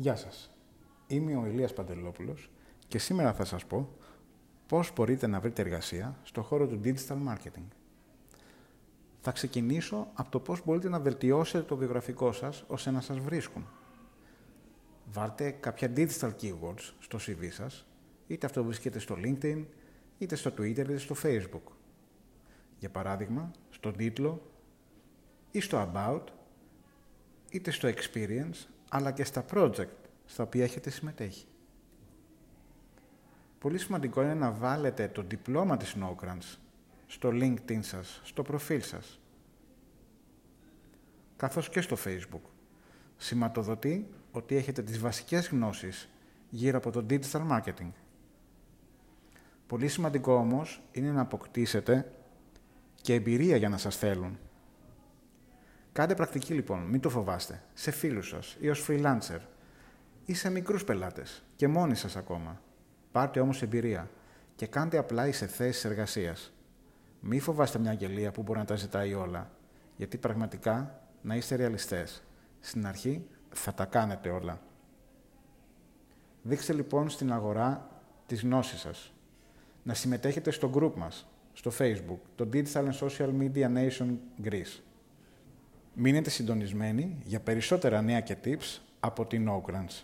Γεια σας. Είμαι ο Ηλίας Παντελόπουλος και σήμερα θα σας πω πώς μπορείτε να βρείτε εργασία στο χώρο του digital marketing. Θα ξεκινήσω από το πώς μπορείτε να βελτιώσετε το βιογραφικό σας ώστε να σας βρίσκουν. Βάλτε κάποια digital keywords στο CV σας, είτε αυτό βρίσκεται στο LinkedIn, είτε στο Twitter, είτε στο Facebook. Για παράδειγμα, στον τίτλο ή στο About, είτε στο Experience, αλλά και στα project στα οποία έχετε συμμετέχει. Πολύ σημαντικό είναι να βάλετε το διπλώμα της Nogrants στο LinkedIn σας, στο προφίλ σας, καθώς και στο Facebook. Σηματοδοτεί ότι έχετε τις βασικές γνώσεις γύρω από το digital marketing. Πολύ σημαντικό όμως είναι να αποκτήσετε και εμπειρία για να σας θέλουν. Κάντε πρακτική λοιπόν, μην το φοβάστε, σε φίλους σας ή ως freelancer ή σε μικρούς πελάτες και μόνοι σας ακόμα. Πάρτε όμως εμπειρία και κάντε απλά σε θέσεις εργασίας. Μη φοβάστε μια αγγελία που μπορεί να τα ζητάει όλα, γιατί πραγματικά να είστε ρεαλιστές. Στην αρχή θα τα κάνετε όλα. Δείξτε λοιπόν στην αγορά τις γνώσεις σας. Να συμμετέχετε στο group μας, στο Facebook, το Digital and Social Media Nation Greece. Μείνετε συντονισμένοι για περισσότερα νέα και tips από την Ogrants.